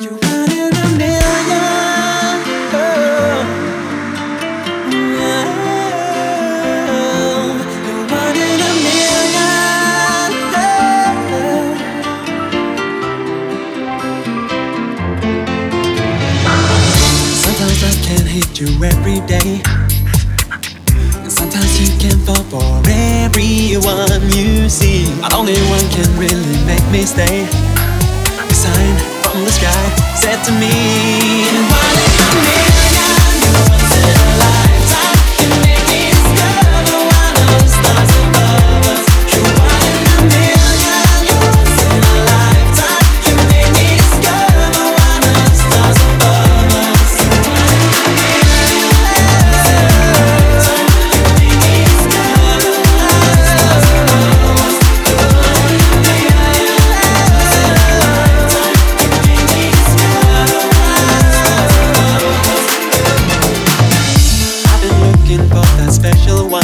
You're one in a million. Oh. One in a million. Oh. Sometimes I can hate you every day. Sometimes you can fall for everyone you see. But only one can really make me stay said to me special one.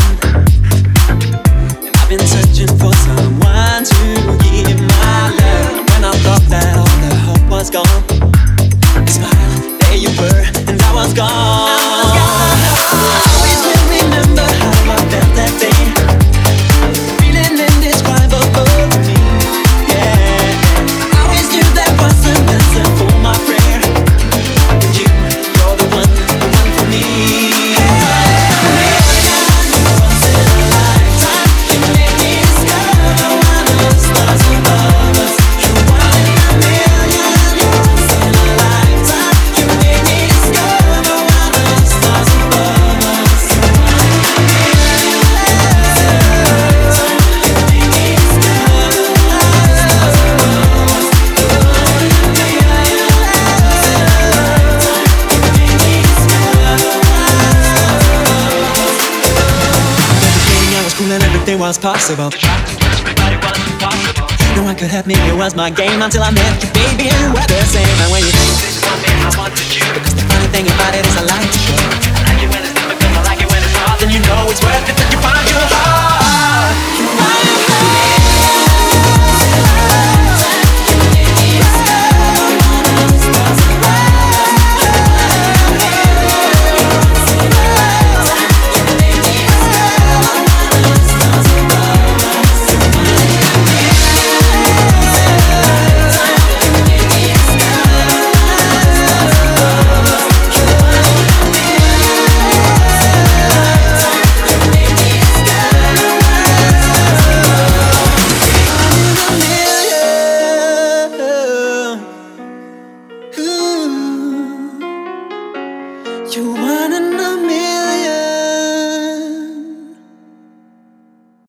was possible. No one could help me, it was my game until I met you, baby, and we're the same. And when you You wanna